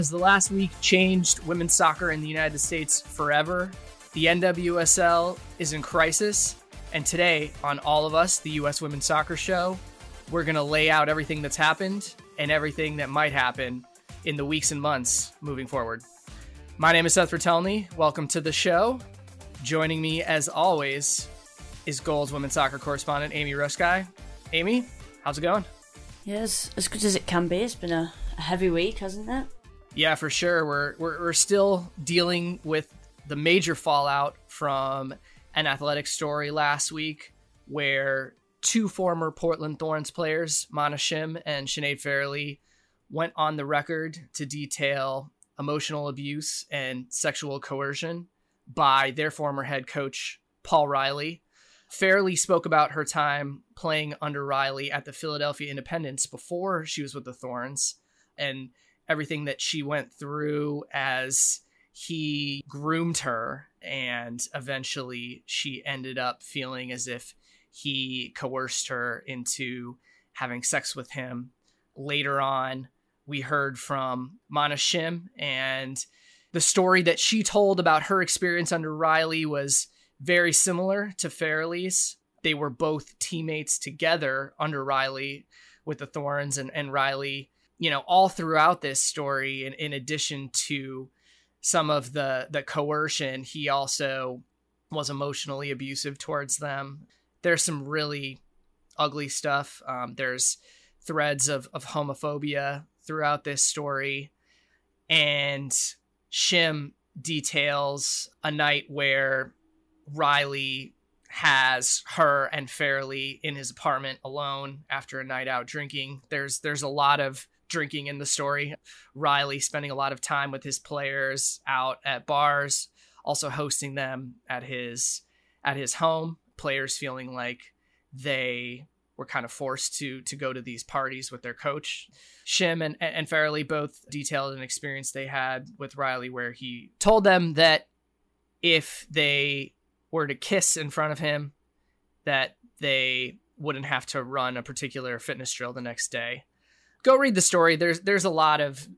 Has the last week changed women's soccer in the United States forever? The NWSL is in crisis, and today on All of Us, the U.S. Women's Soccer Show, we're going to lay out everything that's happened and everything that might happen in the weeks and months moving forward. My name is Seth Vertelney. Welcome to the show. Joining me, as always, is Goal's Women's Soccer correspondent Amy Ruszkai. Amy, how's it going? Yes, as good as it can be. It's been a heavy week, hasn't it? Yeah, for sure. We're, we're we're still dealing with the major fallout from an athletic story last week, where two former Portland Thorns players, Mana Shim and Sinead Farrelly, went on the record to detail emotional abuse and sexual coercion by their former head coach Paul Riley. Farrelly spoke about her time playing under Riley at the Philadelphia Independence before she was with the Thorns, and everything that she went through as he groomed her and eventually she ended up feeling as if he coerced her into having sex with him later on we heard from mana shim and the story that she told about her experience under riley was very similar to Farrelly's. They were both teammates together under Riley with the Thorns and, and Riley you know, all throughout this story, in, in addition to some of the the coercion, he also was emotionally abusive towards them. There's some really ugly stuff. Um, there's threads of of homophobia throughout this story, and Shim details a night where Riley has her and Farrelly in his apartment alone after a night out drinking. There's there's a lot of drinking in the story. Riley spending a lot of time with his players out at bars, also hosting them at his at his home. Players feeling like they were kind of forced to to go to these parties with their coach. Shim and and Farrelly both detailed an experience they had with Riley where he told them that if they were to kiss in front of him, that they wouldn't have to run a particular fitness drill the next day go read the story. There's there's a lot of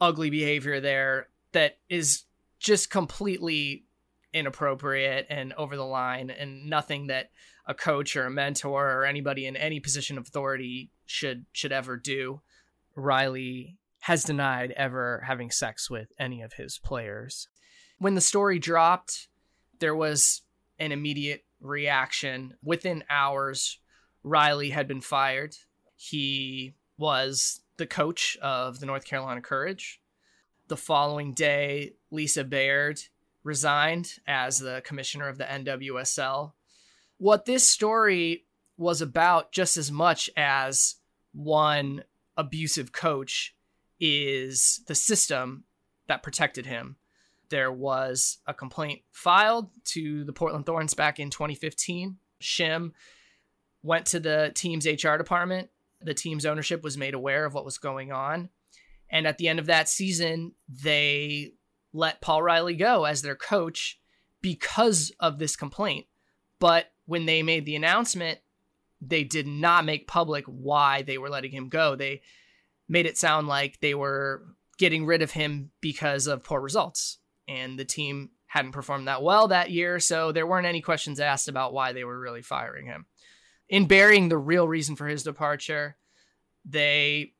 ugly behavior there that is just completely inappropriate and over the line and nothing that a coach or a mentor or anybody in any position of authority should should ever do. Riley has denied ever having sex with any of his players. When the story dropped, there was an immediate reaction. Within hours, Riley had been fired. He was the coach of the North Carolina Courage. The following day, Lisa Baird resigned as the commissioner of the NWSL. What this story was about, just as much as one abusive coach, is the system that protected him. There was a complaint filed to the Portland Thorns back in 2015. Shim went to the team's HR department the team's ownership was made aware of what was going on. And at the end of that season, they let Paul Riley go as their coach because of this complaint. But when they made the announcement, they did not make public why they were letting him go. They made it sound like they were getting rid of him because of poor results. And the team hadn't performed that well that year, so there weren't any questions asked about why they were really firing him in burying the real reason for his departure, they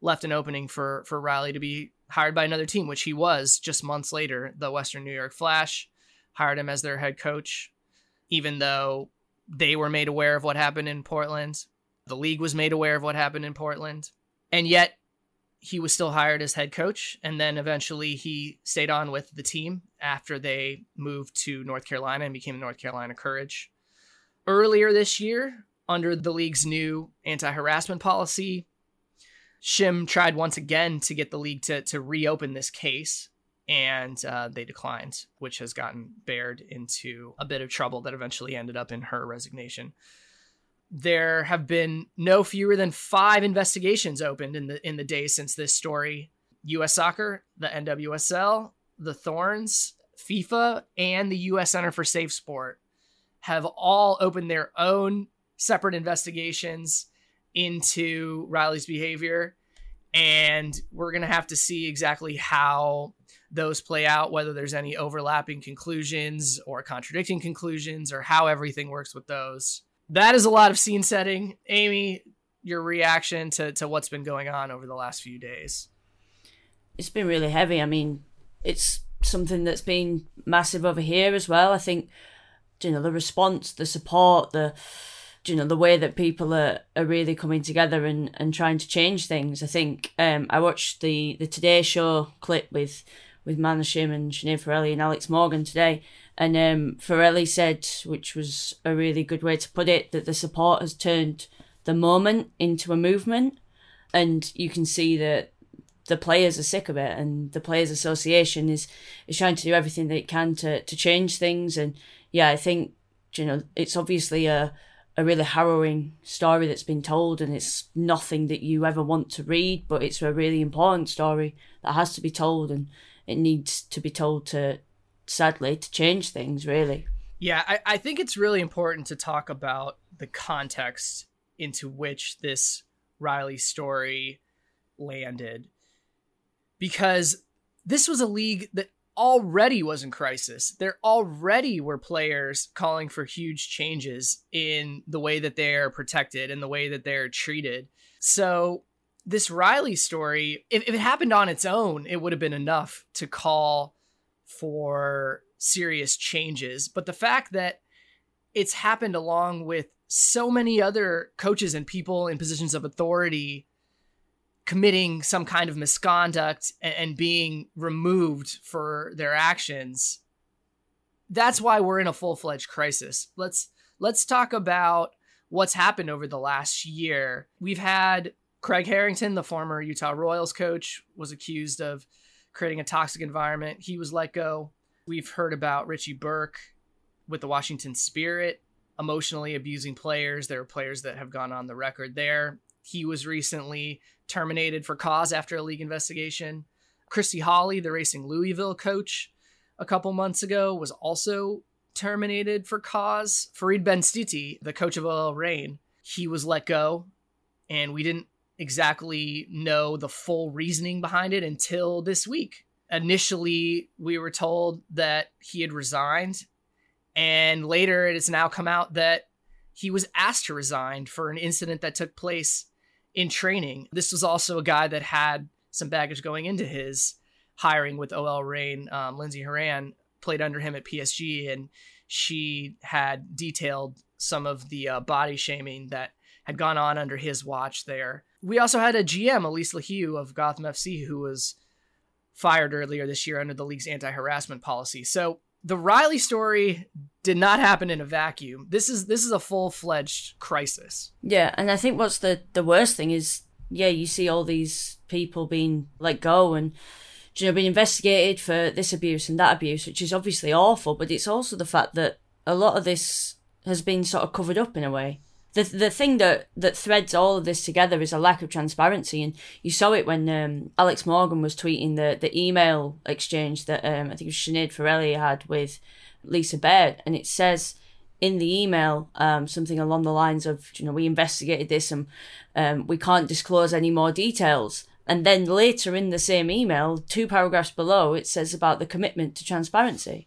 left an opening for for Riley to be hired by another team, which he was just months later. The Western New York Flash hired him as their head coach, even though they were made aware of what happened in Portland. The league was made aware of what happened in Portland. And yet, he was still hired as head coach, and then eventually he stayed on with the team after they moved to North Carolina and became the North Carolina Courage. Earlier this year, under the league's new anti harassment policy, Shim tried once again to get the league to, to reopen this case, and uh, they declined, which has gotten Baird into a bit of trouble that eventually ended up in her resignation there have been no fewer than five investigations opened in the in the days since this story. U.S. Soccer, the NWSL, the Thorns, FIFA, and the U.S. Center for Safe Sport have all opened their own separate investigations into Riley's behavior. And we're going to have to see exactly how those play out, whether there's any overlapping conclusions or contradicting conclusions, or how everything works with those that is a lot of scene setting. Amy, your reaction to, to what's been going on over the last few days? It's been really heavy. I mean, it's something that's been massive over here as well. I think, you know, the response, the support, the you know the way that people are, are really coming together and, and trying to change things. I think um, I watched the the Today Show clip with with Mana Shim and Sinead Farrelly and Alex Morgan today, and um, Farrelly said, which was a really good way to put it, that the support has turned the moment into a movement. And you can see that the players are sick of it, and the Players Association is, is trying to do everything that it can to, to change things. And yeah, I think, you know, it's obviously a, a really harrowing story that's been told, and it's nothing that you ever want to read, but it's a really important story that has to be told, and it needs to be told to sadly, to change things, really. Yeah, I, I think it's really important to talk about the context into which this Riley story landed. Because this was a league that already was in crisis. There already were players calling for huge changes in the way that they're protected and the way that they're treated. So, this Riley story, if, if it happened on its own, it would have been enough to call for serious changes. But the fact that it's happened along with so many other coaches and people in positions of authority committing some kind of misconduct and, and being removed for their actions that's why we're in a full-fledged crisis let's let's talk about what's happened over the last year we've had craig harrington the former utah royals coach was accused of creating a toxic environment. He was let go. We've heard about Richie Burke with the Washington Spirit emotionally abusing players. There are players that have gone on the record there. He was recently terminated for cause after a league investigation. Christy Holly, the Racing Louisville coach, a couple months ago was also terminated for cause. Farid Benstiti, the coach of OL Reign, he was let go, and we didn't exactly know the full reasoning behind it until this week. Initially, we were told that he had resigned, and later it has now come out that he was asked to resign for an incident that took place in training. This was also a guy that had some baggage going into his hiring with OL Reign. Um, Lindsey Horan played under him at PSG, and she had detailed some of the uh, body shaming that had gone on under his watch there. We also had a GM, Alyse LaHue of Gotham FC, who was fired earlier this year under the league's anti harassment policy. So the Riley story did not happen in a vacuum. This is this is a full fledged crisis. Yeah, and I think what's the the worst thing is, yeah, you see all these people being let go and you know being investigated for this abuse and that abuse, which is obviously awful. But it's also the fact that a lot of this has been sort of covered up in a way the the thing that that threads all of this together is a lack of transparency, and you saw it when um, Alex Morgan was tweeting the the email exchange that um, I think it was Sinead Farrelly had with Lisa Baird, and it says in the email um, something along the lines of you know we investigated this and um, we can't disclose any more details. And then later in the same email, two paragraphs below, it says about the commitment to transparency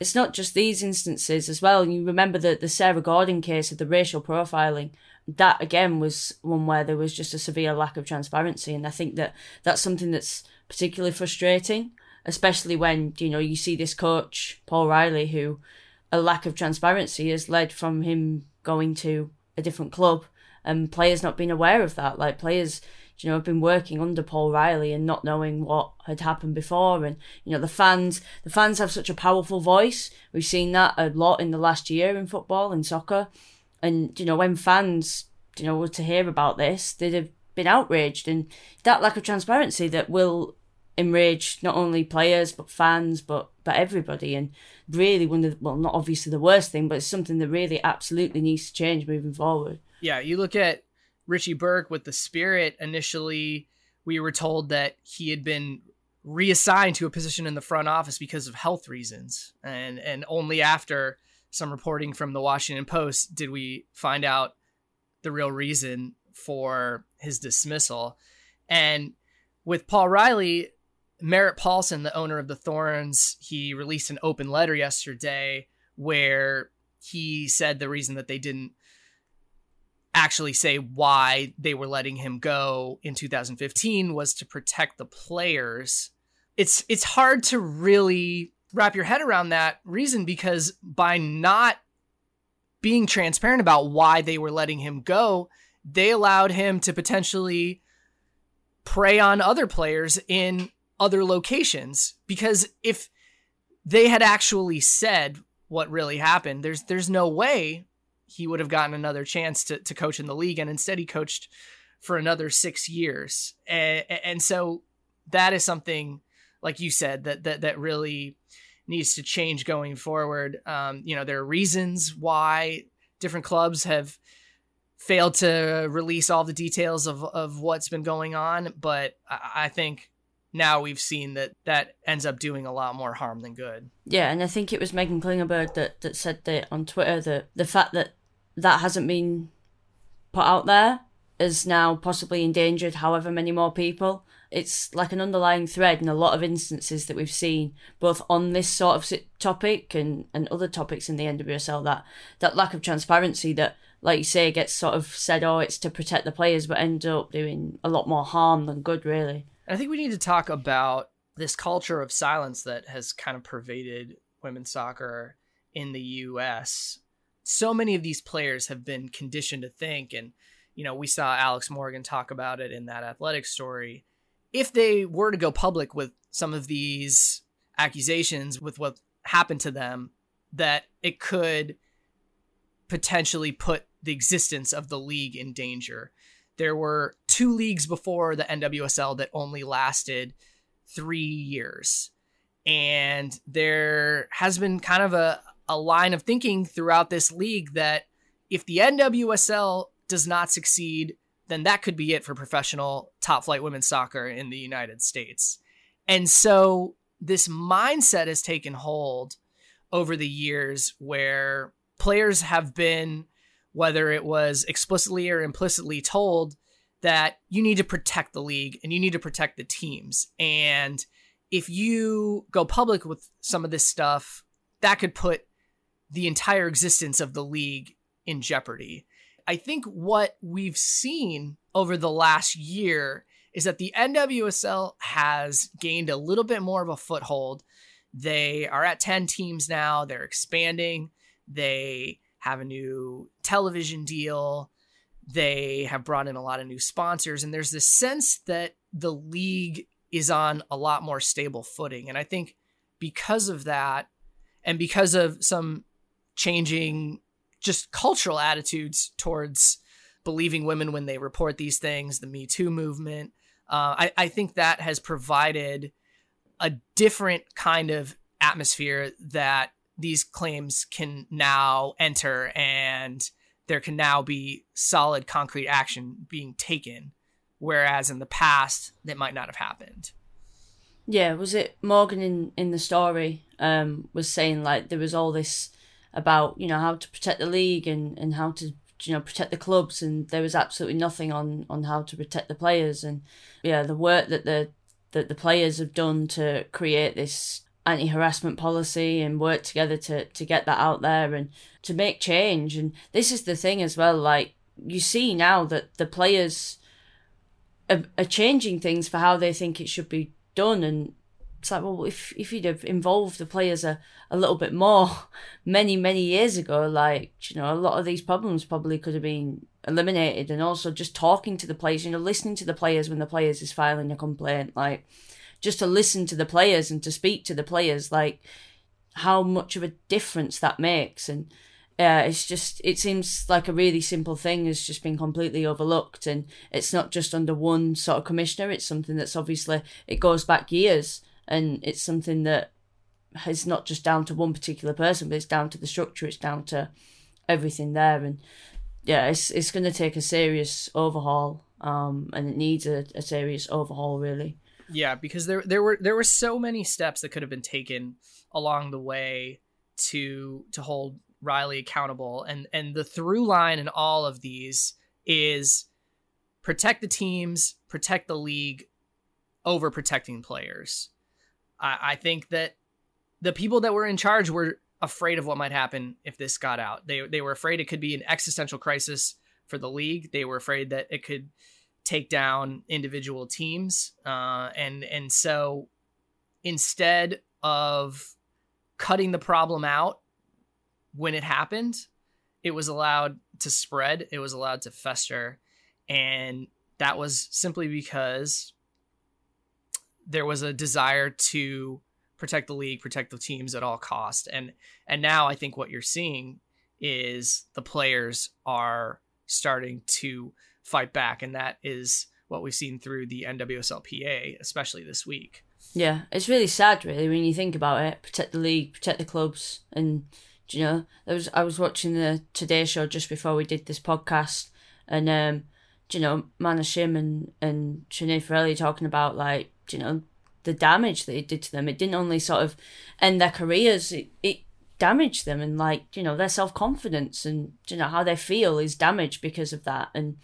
it's not just these instances as well. You remember the, the Sarah Gorden case of the racial profiling. That again was one where there was just a severe lack of transparency, and I think that that's something that's particularly frustrating, especially when you know you see this coach Paul Riley, who a lack of transparency has led from him going to a different club, and players not being aware of that. Like players, you know, I've been working under Paul Riley and not knowing what had happened before. And, you know, the fans, the fans have such a powerful voice. We've seen that a lot in the last year in football and soccer. And, you know, when fans, you know, were to hear about this, they'd have been outraged. And that lack of transparency that will enrage not only players, but fans, but, but everybody. And really one of the, well, not obviously the worst thing, but it's something that really absolutely needs to change moving forward. Yeah. You look at, Richie Burke with the Spirit, initially we were told that he had been reassigned to a position in the front office because of health reasons, and and only after some reporting from the Washington Post did we find out the real reason for his dismissal. And with Paul Riley, Merritt Paulson, the owner of the Thorns, he released an open letter yesterday where he said the reason that they didn't actually say why they were letting him go in 2015 was to protect the players. It's it's hard to really wrap your head around that reason because by not being transparent about why they were letting him go, they allowed him to potentially prey on other players in other locations because if they had actually said what really happened, there's there's no way he would have gotten another chance to, to coach in the league. And instead, he coached for another six years. And, and so that is something, like you said, that, that, that really needs to change going forward. Um, you know, there are reasons why different clubs have failed to release all the details of, of what's been going on. But I, think now we've seen that that ends up doing a lot more harm than good. Yeah, and I think it was Meghan Klingenberg that, that said that on Twitter that the fact that that hasn't been put out there is now possibly endangered however many more people. It's like an underlying thread in a lot of instances that we've seen, both on this sort of topic and, and other topics in the NWSL, that, that lack of transparency that, like you say, gets sort of said, oh, it's to protect the players, but end up doing a lot more harm than good, really. I think we need to talk about this culture of silence that has kind of pervaded women's soccer in the US so many of these players have been conditioned to think and you know we saw alex morgan talk about it in that athletic story. If they were to go public with some of these accusations with what happened to them that it could potentially put the existence of the league in danger. There were two leagues before the nwsl that only lasted three years and there has been kind of a, a line of thinking throughout this league that if the NWSL does not succeed, then that could be it for professional top flight women's soccer in the United States. And so this mindset has taken hold over the years where players have been, whether it was explicitly or implicitly told, that you need to protect the league and you need to protect the teams. And if you go public with some of this stuff, that could put the entire existence of the league in jeopardy. I think what we've seen over the last year is that the NWSL has gained a little bit more of a foothold. They are at 10 teams now, they're expanding, they have a new television deal, they have brought in a lot of new sponsors, and there's this sense that the league is on a lot more stable footing. And I think because of that, and because of some changing just cultural attitudes towards believing women when they report these things, the Me Too movement. Uh, I, I think that has provided a different kind of atmosphere that these claims can now enter and there can now be solid concrete action being taken whereas in the past that might not have happened yeah was it morgan in in the story um was saying like there was all this about you know how to protect the league and and how to you know protect the clubs and there was absolutely nothing on on how to protect the players. And yeah the work that the that the players have done to create this anti-harassment policy and work together to to get that out there and to make change. And this is the thing as well like you see now that the players are, are changing things for how they think it should be done. And it's like, well, if if you'd have involved the players a, a little bit more many, many years ago, like, you know, a lot of these problems probably could have been eliminated. And also just talking to the players, you know, listening to the players when the players is filing a complaint, like, just to listen to the players and to speak to the players, like, how much of a difference that makes. And, yeah, it's just it seems like a really simple thing has just been completely overlooked, and it's not just under one sort of commissioner. It's something that's obviously it goes back years, and it's something that is not just down to one particular person, but it's down to the structure. It's down to everything there, and yeah, it's it's going to take a serious overhaul, um, and it needs a, a serious overhaul, really. Yeah, because there there were there were so many steps that could have been taken along the way to to hold Riley accountable, and and the through line in all of these is protect the teams, protect the league over protecting players. I, I think that the people that were in charge were afraid of what might happen if this got out. They they were afraid it could be an existential crisis for the league. They were afraid that it could take down individual teams, uh, and and so instead of cutting the problem out when it happened, it was allowed to spread, it was allowed to fester. And that was simply because there was a desire to protect the league, protect the teams at all cost. And and now I think what you're seeing is the players are starting to fight back and that is what we've seen through the NWSLPA, especially this week. Yeah, it's really sad, really, when you think about it. Protect the league, protect the clubs, and you know, there was I was watching the Today Show just before we did this podcast, and um, you know, Mana Shim and and Sinead talking about like you know the damage that it did to them. It didn't only sort of end their careers; it, it damaged them, and like you know their self confidence and you know how they feel is damaged because of that. And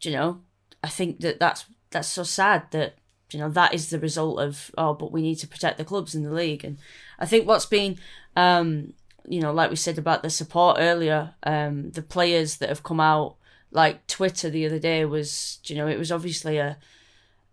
you know, I think that that's that's so sad that you know that is the result of oh, but we need to protect the clubs in the league. And I think what's been um, you know, like we said about the support earlier, um, the players that have come out, like Twitter the other day was, you know, it was obviously a,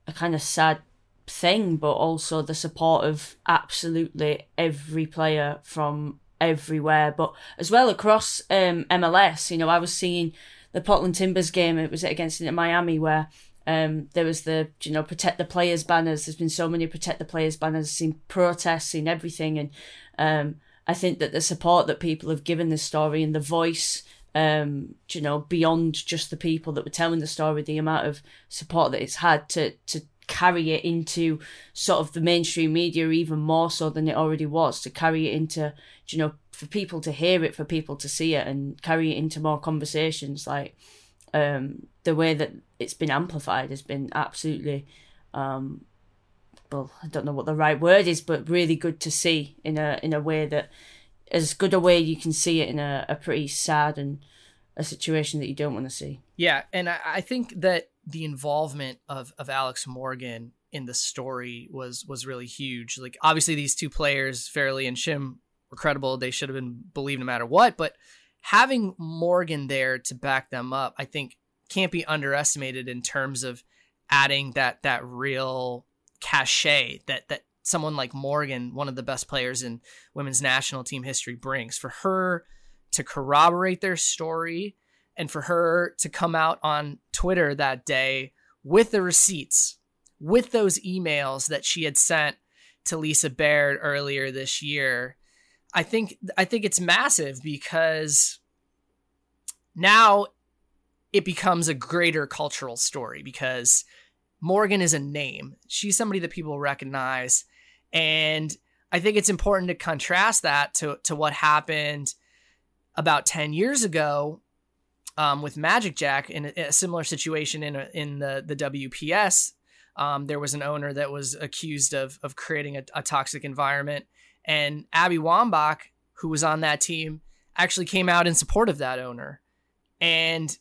a kind of sad thing, but also the support of absolutely every player from everywhere, but as well across um, MLS. You know, I was seeing the Portland Timbers game. It was against Miami where um, there was the you know protect the players banners. There's been so many protect the players banners, seen protests, seen everything, and um, I think that the support that people have given the story and the voice, um, you know, beyond just the people that were telling the story, the amount of support that it's had to to carry it into sort of the mainstream media even more so than it already was to carry it into you know for people to hear it for people to see it and carry it into more conversations like um the way that it's been amplified has been absolutely um well, I don't know what the right word is, but really good to see in a in a way that as good a way you can see it in a, a pretty sad and a situation that you don't want to see. Yeah, and I, I think that the involvement of of Alex Morgan in the story was was really huge. Like obviously these two players, Farrelly and Shim, were credible. They should have been believed no matter what. But having Morgan there to back them up, I think can't be underestimated in terms of adding that that real cachet that that someone like Morgan, one of the best players in women's national team history, brings. For her to corroborate their story and for her to come out on Twitter that day with the receipts, with those emails that she had sent to Lisa Baird earlier this year, I think I think it's massive because now it becomes a greater cultural story because Morgan is a name. She's somebody that people recognize. And I think it's important to contrast that to, to what happened about 10 years ago um, with magicJack in a, a similar situation in, a, in the, the WPS. Um, there was an owner that was accused of, of creating a, a toxic environment. And Abby Wambach, who was on that team, actually came out in support of that owner. And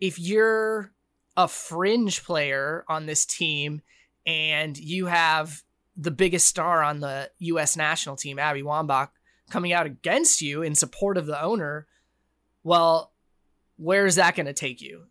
if you're a fringe player on this team and you have the biggest star on the US national team, Abby Wambach, coming out against you in support of the owner, well, where is that going to take you?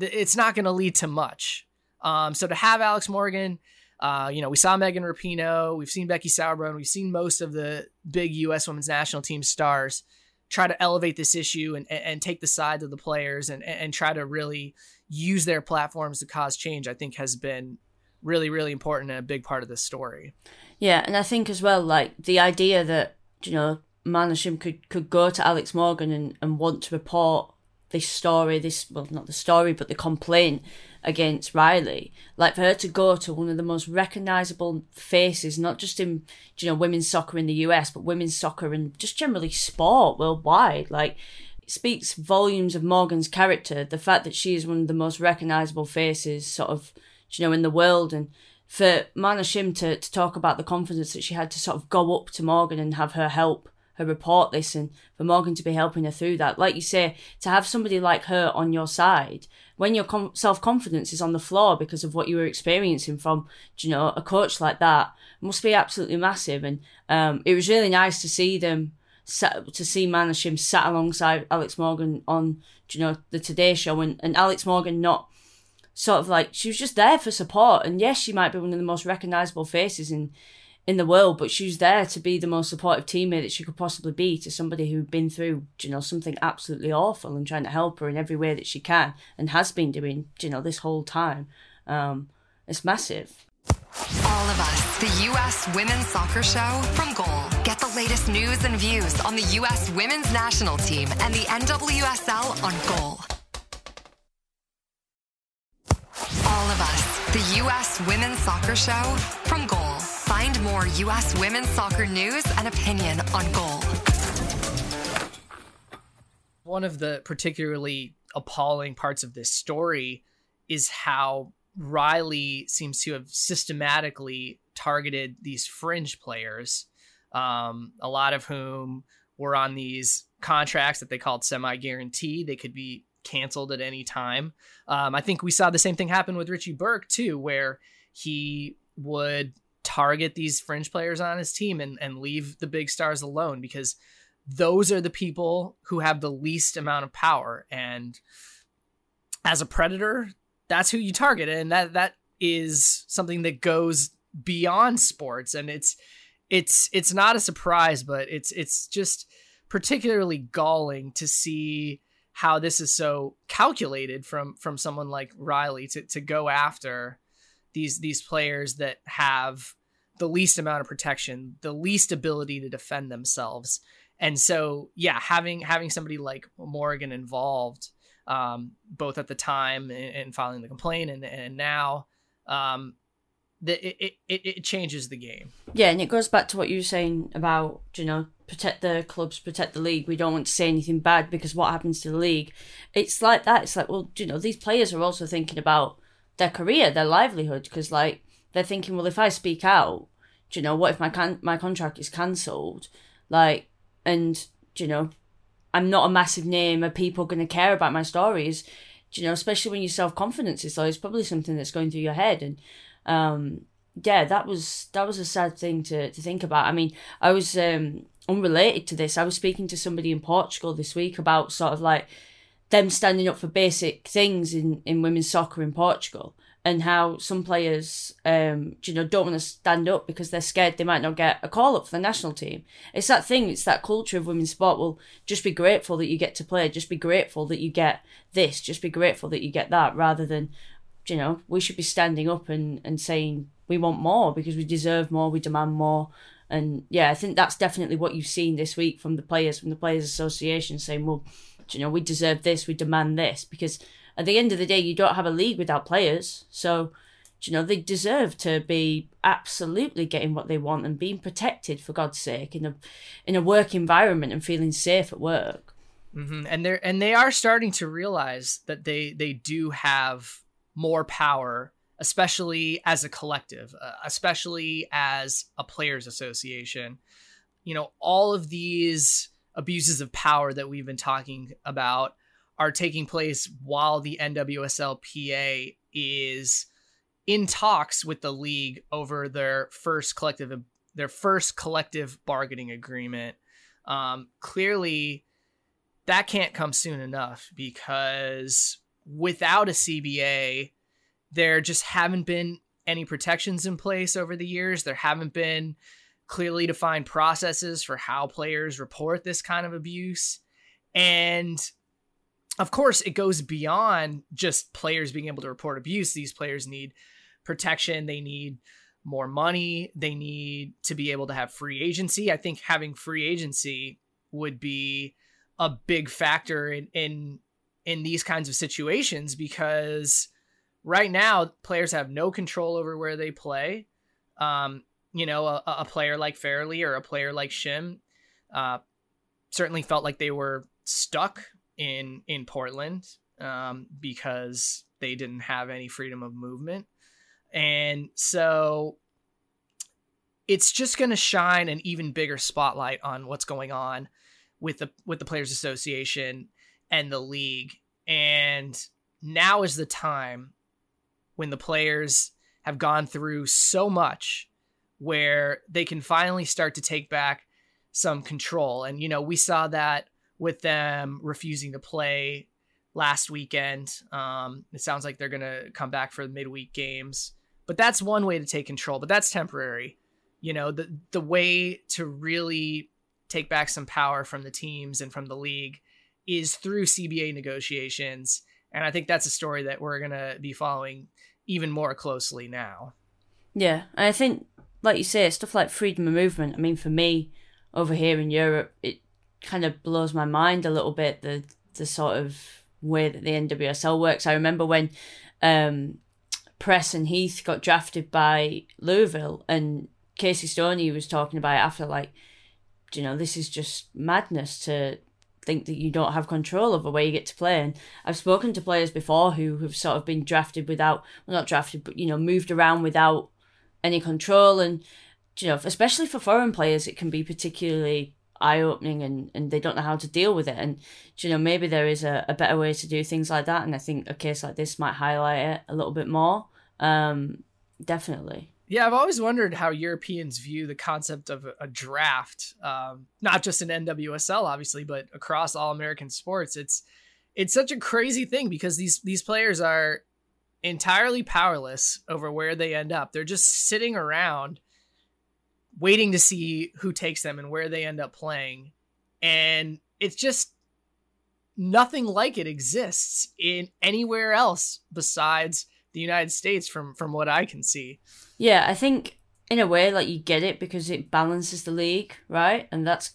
It's not going to lead to much. Um, so to have Alex Morgan Uh, you know, we saw Megan Rapinoe, we've seen Becky Sauerbrunn, we've seen most of the big U.S. women's national team stars try to elevate this issue and, and take the side of the players and, and try to really use their platforms to cause change, I think has been really, really important and a big part of this story. Yeah, and I think as well, like the idea that, you know, Mana Shim could, could go to Alex Morgan and, and want to report this story, this, well, not the story, but the complaint against Riley. Like for her to go to one of the most recognizable faces, not just in, you know, women's soccer in the US, but women's soccer and just generally sport worldwide. Like, speaks volumes of Morgan's character. The fact that she is one of the most recognizable faces, sort of, you know, in the world, and for Mana Shim to, to talk about the confidence that she had to sort of go up to Morgan and have her help her report this and for Morgan to be helping her through that. Like you say, to have somebody like her on your side when your com- self confidence is on the floor because of what you were experiencing from, you know, a coach like that must be absolutely massive. And um, it was really nice to see them sat, to see Mana Shim sat alongside Alex Morgan on, you know, the Today Show and, and Alex Morgan not sort of like she was just there for support. And yes, she might be one of the most recognizable faces in in the world, but she was there to be the most supportive teammate that she could possibly be to somebody who'd been through, you know, something absolutely awful and trying to help her in every way that she can and has been doing, you know, this whole time. Um, it's massive. All of us, the U.S. Women's Soccer Show from Goal. Get the latest news and views on the U.S. Women's National Team and the NWSL on Goal. All of us, the U.S. Women's Soccer Show from Goal. Find more U.S. women's soccer news and opinion on Goal. One of the particularly appalling parts of this story is how Riley seems to have systematically targeted these fringe players, um, a lot of whom were on these contracts that they called semi guarantee. They could be canceled at any time. Um, I think we saw the same thing happen with Richie Burke, too, where he would target these fringe players on his team and, and leave the big stars alone because those are the people who have the least amount of power. And as a predator, that's who you target. And that that is something that goes beyond sports. And it's it's it's not a surprise, but it's it's just particularly galling to see how this is so calculated from from someone like Riley to, to go after these these players that have the least amount of protection, the least ability to defend themselves. And so, yeah, having having somebody like Morgan involved, um, both at the time and, filing the complaint and and now, um, the, it, it it changes the game. Yeah, and it goes back to what you were saying about you know protect the clubs, protect the league. We don't want to say anything bad because what happens to the league? It's like that. It's like well, you know, these players are also thinking about their career, their livelihood, because like they're thinking, well, if I speak out, do you know what if my can- my contract is cancelled, like, and do you know, I'm not a massive name. Are people going to care about my stories? Do you know, especially when your self confidence is low, it's probably something that's going through your head, and um, yeah, that was that was a sad thing to to think about. I mean, I was um unrelated to this. I was speaking to somebody in Portugal this week about sort of like them standing up for basic things in, in women's soccer in Portugal and how some players, um, you know, don't want to stand up because they're scared they might not get a call up for the national team. It's that thing. It's that culture of women's sport. Well, just be grateful that you get to play. Just be grateful that you get this. Just be grateful that you get that, rather than, you know, we should be standing up and and saying we want more because we deserve more. We demand more. And yeah, I think that's definitely what you've seen this week from the players, from the Players Association saying, well, you know, we deserve this, we demand this, because at the end of the day, you don't have a league without players. So, you know, they deserve to be absolutely getting what they want and being protected for God's sake in a in a work environment and feeling safe at work. Mm-hmm. And they're and they are starting to realize that they they do have more power, especially as a collective, uh, especially as a players' association. You know, all of these abuses of power that we've been talking about are taking place while the NWSLPA is in talks with the league over their first collective their first collective bargaining agreement. Um, clearly, that can't come soon enough because without a CBA, there just haven't been any protections in place over the years. There haven't been clearly defined processes for how players report this kind of abuse. And of course, it goes beyond just players being able to report abuse. These players need protection, they need more money, they need to be able to have free agency. I think having free agency would be a big factor in in in these kinds of situations because right now players have no control over where they play. Um, you know, a, a, player like Farrelly or a player like Shim uh, certainly felt like they were stuck in in Portland um, because they didn't have any freedom of movement, and so it's just going to shine an even bigger spotlight on what's going on with the with the players association and the league. And now is the time when the players have gone through so much where they can finally start to take back some control. And you know we saw that with them refusing to play last weekend um, it sounds like they're going to come back for the midweek games but that's one way to take control but that's temporary you know the the way to really take back some power from the teams and from the league is through CBA negotiations. And I think that's a story that we're going to be following even more closely now. Yeah. I think, like you say, stuff like freedom of movement, I mean, for me over here in Europe, it kind of blows my mind a little bit the, the sort of way that the NWSL works. I remember when um, Press and Heath got drafted by Louisville and Casey Stoney was talking about it after, like, you know, this is just madness to think that you don't have control over where you get to play. And I've spoken to players before who have sort of been drafted without, well, not drafted, but, you know, moved around without any control. And, you know, especially for foreign players, it can be particularly eye opening and, and they don't know how to deal with it. And, you know, maybe there is a, a better way to do things like that. And I think a case like this might highlight it a little bit more. Um, definitely. Yeah, I've always wondered how Europeans view the concept of a draft, um, not just in NWSL, obviously, but across all American sports. It's it's such a crazy thing because these these players are entirely powerless over where they end up. They're just sitting around waiting to see who takes them and where they end up playing, and it's just nothing like it exists in anywhere else besides the United States from from what I can see. Yeah, I think in a way like you get it because it balances the league, right? And that's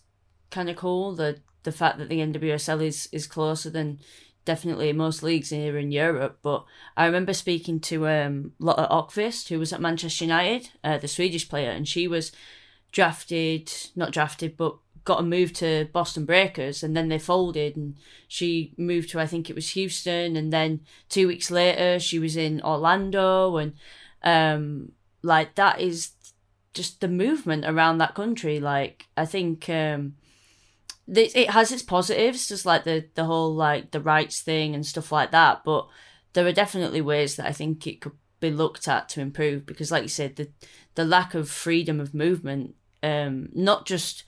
kind of cool. The the fact that the NWSL is is closer than definitely most leagues here in Europe. But I remember speaking to um, Lotta Ökvist, who was at Manchester United, uh, the Swedish player, and she was drafted, not drafted, but got a move to Boston Breakers and then they folded and she moved to I think it was Houston and then two weeks later she was in Orlando and um like that is just the movement around that country like I think um it has its positives just like the the whole like the rights thing and stuff like that but there are definitely ways that I think it could be looked at to improve because like you said the the lack of freedom of movement um not just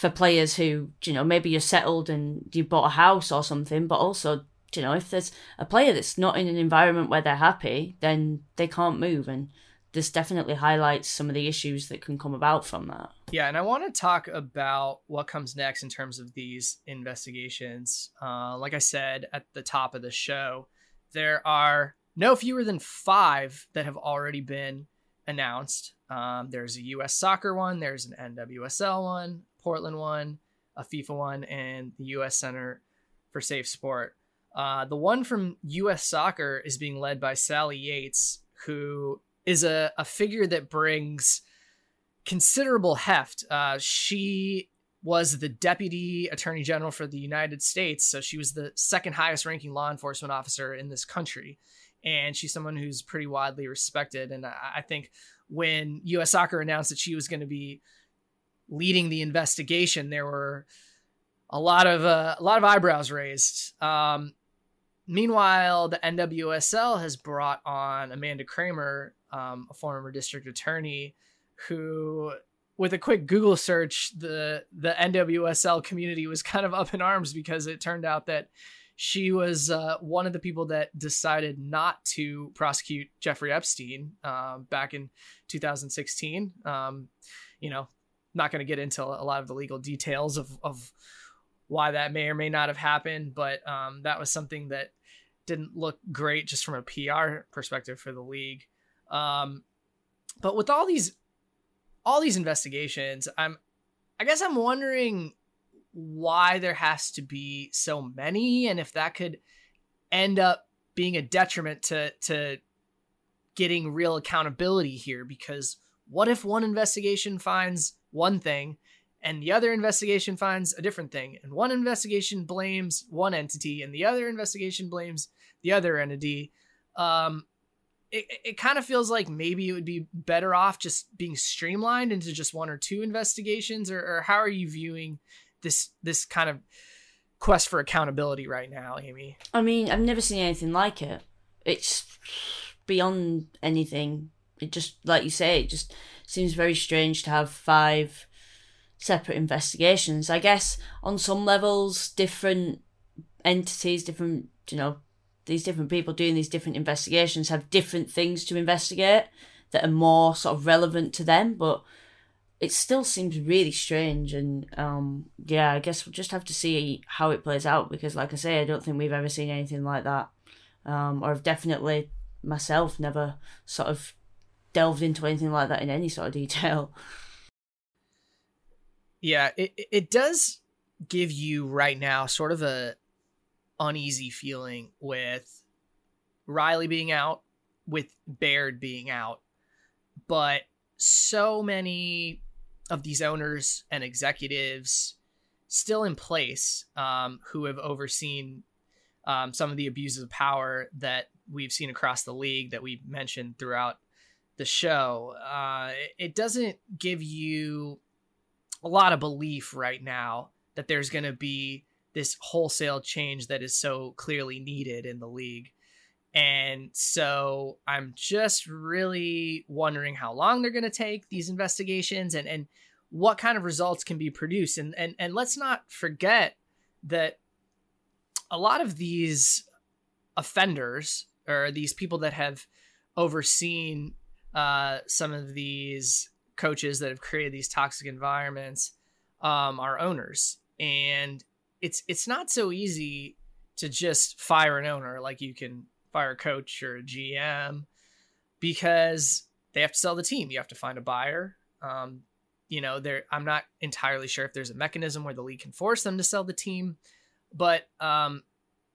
for players who, you know, maybe you're settled and you bought a house or something, but also, you know, if there's a player that's not in an environment where they're happy, then they can't move. And this definitely highlights some of the issues that can come about from that. Yeah, and I want to talk about what comes next in terms of these investigations. Uh, like I said at the top of the show, there are no fewer than five that have already been announced. Um, there's a U.S. soccer one, there's an NWSL one, Portland one, a FIFA one, and the U.S. Center for Safe Sport. Uh, the one from U.S. Soccer is being led by Sally Yates, who is a, a figure that brings considerable heft. Uh, she was the deputy attorney general for the United States, so she was the second highest ranking law enforcement officer in this country. And she's someone who's pretty widely respected. And I, I think when U.S. Soccer announced that she was going to be leading the investigation, there were a lot of uh, a lot of eyebrows raised. Um, meanwhile, the NWSL has brought on Amanda Kramer, um, a former district attorney, who with a quick Google search, the the NWSL community was kind of up in arms because it turned out that she was uh, one of the people that decided not to prosecute Jeffrey Epstein uh, back in 2016. Um, you know, not going to get into a lot of the legal details of, of why that may or may not have happened, but um, that was something that didn't look great just from a PR perspective for the league. Um, but with all these all these investigations, I'm I guess I'm wondering why there has to be so many and if that could end up being a detriment to to getting real accountability here because what if one investigation finds one thing and the other investigation finds a different thing and one investigation blames one entity and the other investigation blames the other entity? Um it, it kind of feels like maybe it would be better off just being streamlined into just one or two investigations or, or how are you viewing this this kind of quest for accountability right now amy I mean, I've never seen anything like it. It's beyond anything. It just, like you say, it just seems very strange to have five separate investigations. I guess on some levels, different entities, different, you know, these different people doing these different investigations have different things to investigate that are more sort of relevant to them, but it still seems really strange. And um yeah i guess we'll just have to see how it plays out because like i say i don't think we've ever seen anything like that. Um or i've definitely myself never sort of delved into anything like that in any sort of detail. Yeah it, it does give you right now sort of a uneasy feeling with riley being out with baird being out but so many of these owners and executives still in place um, who have overseen um, some of the abuses of power that we've seen across the league that we've mentioned throughout the show. Uh, it doesn't give you a lot of belief right now that there's going to be this wholesale change that is so clearly needed in the league. And so I'm just really wondering how long they're going to take these investigations and, and what kind of results can be produced. And, and, and let's not forget that a lot of these offenders or these people that have overseen uh, some of these coaches that have created these toxic environments um, are owners. And it's it's not so easy to just fire an owner like you can fire a coach or a GM because they have to sell the team. You have to find a buyer. Um, you know, there. I'm not entirely sure if there's a mechanism where the league can force them to sell the team, but um,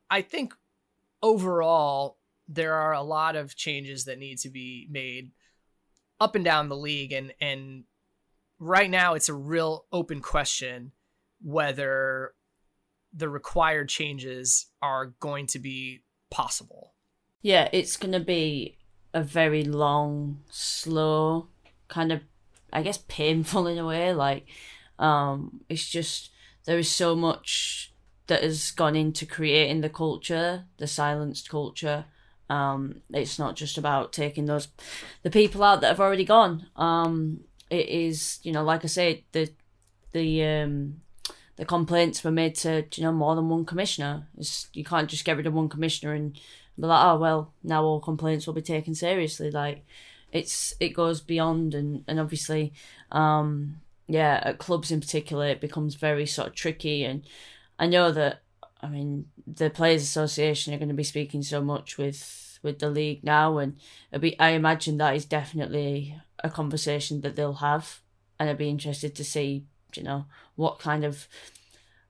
I think overall there are a lot of changes that need to be made up and down the league, and and right now it's a real open question whether the required changes are going to be possible. yeah it's gonna be a very long slow kind of i guess painful in a way like um it's just there is so much that has gone into creating the culture the silenced culture um it's not just about taking those the people out that have already gone um it is you know like i said the the um the complaints were made to you know more than one commissioner. It's, you can't just get rid of one commissioner and be like oh well now all complaints will be taken seriously. Like it's it goes beyond and and obviously um yeah at clubs in particular it becomes very sort of tricky. And i know that i mean the players association are going to be speaking so much with with the league now. And be i imagine that is definitely a conversation that they'll have. And i'd be interested to see you know what kind of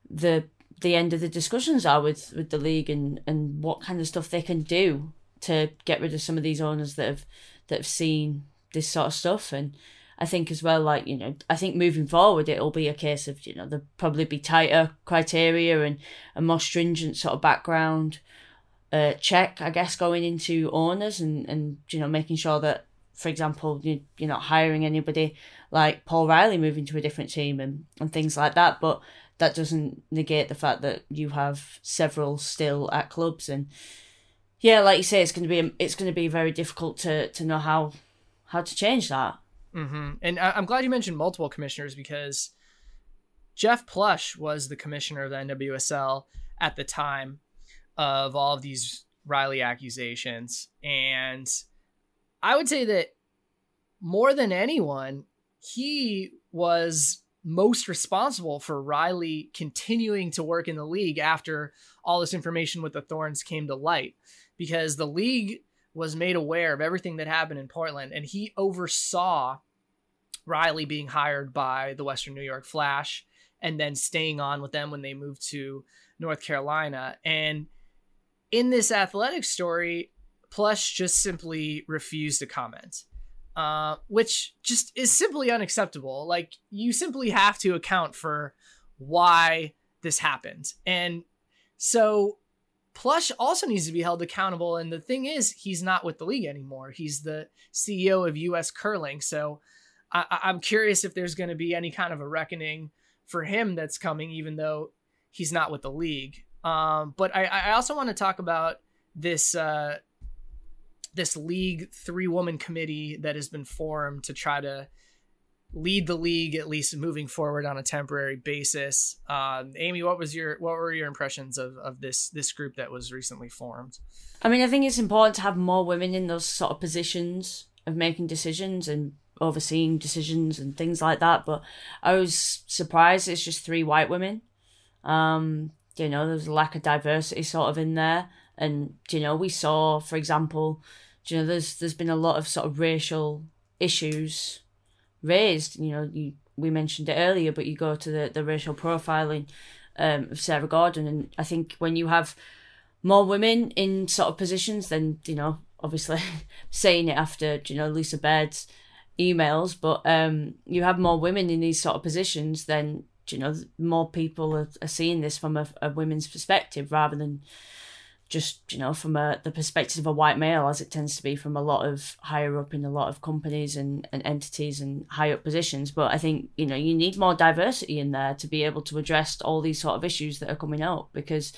the the end of the discussions are with with the league and and what kind of stuff they can do to get rid of some of these owners that have that have seen this sort of stuff. And I think as well like you know I think moving forward it'll be a case of you know there'll probably be tighter criteria and a more stringent sort of background uh, check I guess going into owners and and you know making sure that for example you, you're not hiring anybody like Paul Riley moving to a different team and and things like that but that doesn't negate the fact that you have several still at clubs and yeah like you say it's going to be it's going to be very difficult to to know how how to change that Mm-hmm. And I'm glad you mentioned multiple commissioners because Jeff Plush was the commissioner of the NWSL at the time of all of these Riley accusations. And I would say that more than anyone, he was most responsible for Riley continuing to work in the league after all this information with the Thorns came to light because the league was made aware of everything that happened in Portland and he oversaw Riley being hired by the Western New York Flash and then staying on with them when they moved to North Carolina. And in this athletic story, Plush just simply refused to comment, uh, which just is simply unacceptable. Like, you simply have to account for why this happened. And so Plush also needs to be held accountable. And the thing is, he's not with the league anymore. He's the CEO of US Curling. So I- I'm curious if there's going to be any kind of a reckoning for him that's coming, even though he's not with the league. Um, but I, I also want to talk about this uh, this league three woman committee that has been formed to try to lead the league at least moving forward on a temporary basis. Um, Amy, what was your what were your impressions of, of this this group that was recently formed? I mean, I think it's important to have more women in those sort of positions of making decisions and overseeing decisions and things like that. But I was surprised it's just three white women. Um, you know, there's a lack of diversity sort of in there. And, you know, we saw, for example, you know, there's there's been a lot of sort of racial issues raised. You know, you we mentioned it earlier, but you go to the, the racial profiling um, of Sara Gorden, and I think when you have more women in sort of positions, then you know, obviously saying it after you know Lisa Baird's emails, but um, you have more women in these sort of positions, then you know more people are, are seeing this from a, a women's perspective rather than just you know from a, the perspective of a white male as it tends to be from a lot of higher up in a lot of companies and, and entities and high up positions. But i think you know you need more diversity in there to be able to address all these sort of issues that are coming up because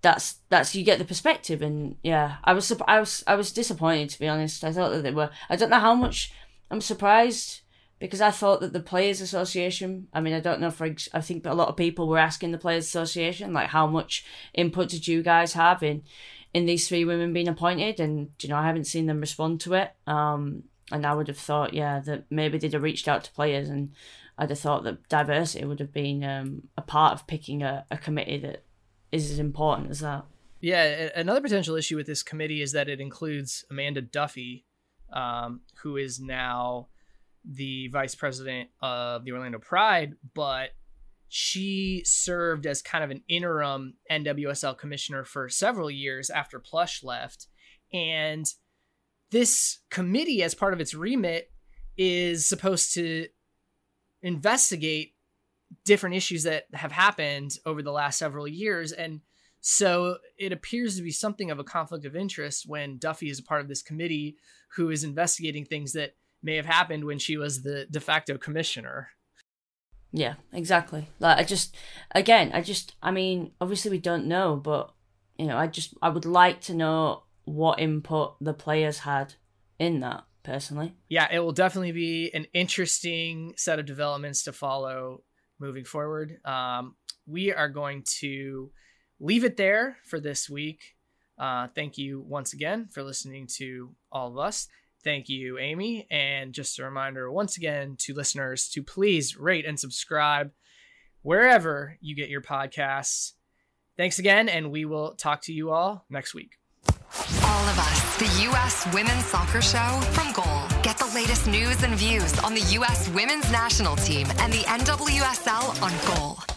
that's that's you get the perspective. And yeah i was i was i was disappointed to be honest. I thought that they were i don't know how much i'm surprised because I thought that the Players Association, I mean, I don't know for, I think a lot of people were asking the Players Association, like, how much input did you guys have in, in these three women being appointed? And, you know, I haven't seen them respond to it. Um, and I would have thought, yeah, that maybe they'd have reached out to players and I'd have thought that diversity would have been um, a part of picking a, a committee that is as important as that. Yeah, another potential issue with this committee is that it includes Amanda Duffy, um, who is now the vice president of the Orlando Pride, but she served as kind of an interim NWSL commissioner for several years after Plush left. And this committee, as part of its remit, is supposed to investigate different issues that have happened over the last several years. And so it appears to be something of a conflict of interest when Duffy is a part of this committee who is investigating things that may have happened when she was the de facto commissioner. Yeah, exactly. Like I just again, I just I mean, obviously we don't know, but you know, I just I would like to know what input the players had in that personally. Yeah, it will definitely be an interesting set of developments to follow moving forward. Um, we are going to leave it there for this week. Uh, thank you once again for listening to all of us. Thank you, Amy. And just a reminder once again to listeners to please rate and subscribe wherever you get your podcasts. Thanks again, and we will talk to you all next week. All of us, the U.S. Women's Soccer Show from Goal. Get the latest news and views on the U.S. Women's National Team and the NWSL on Goal.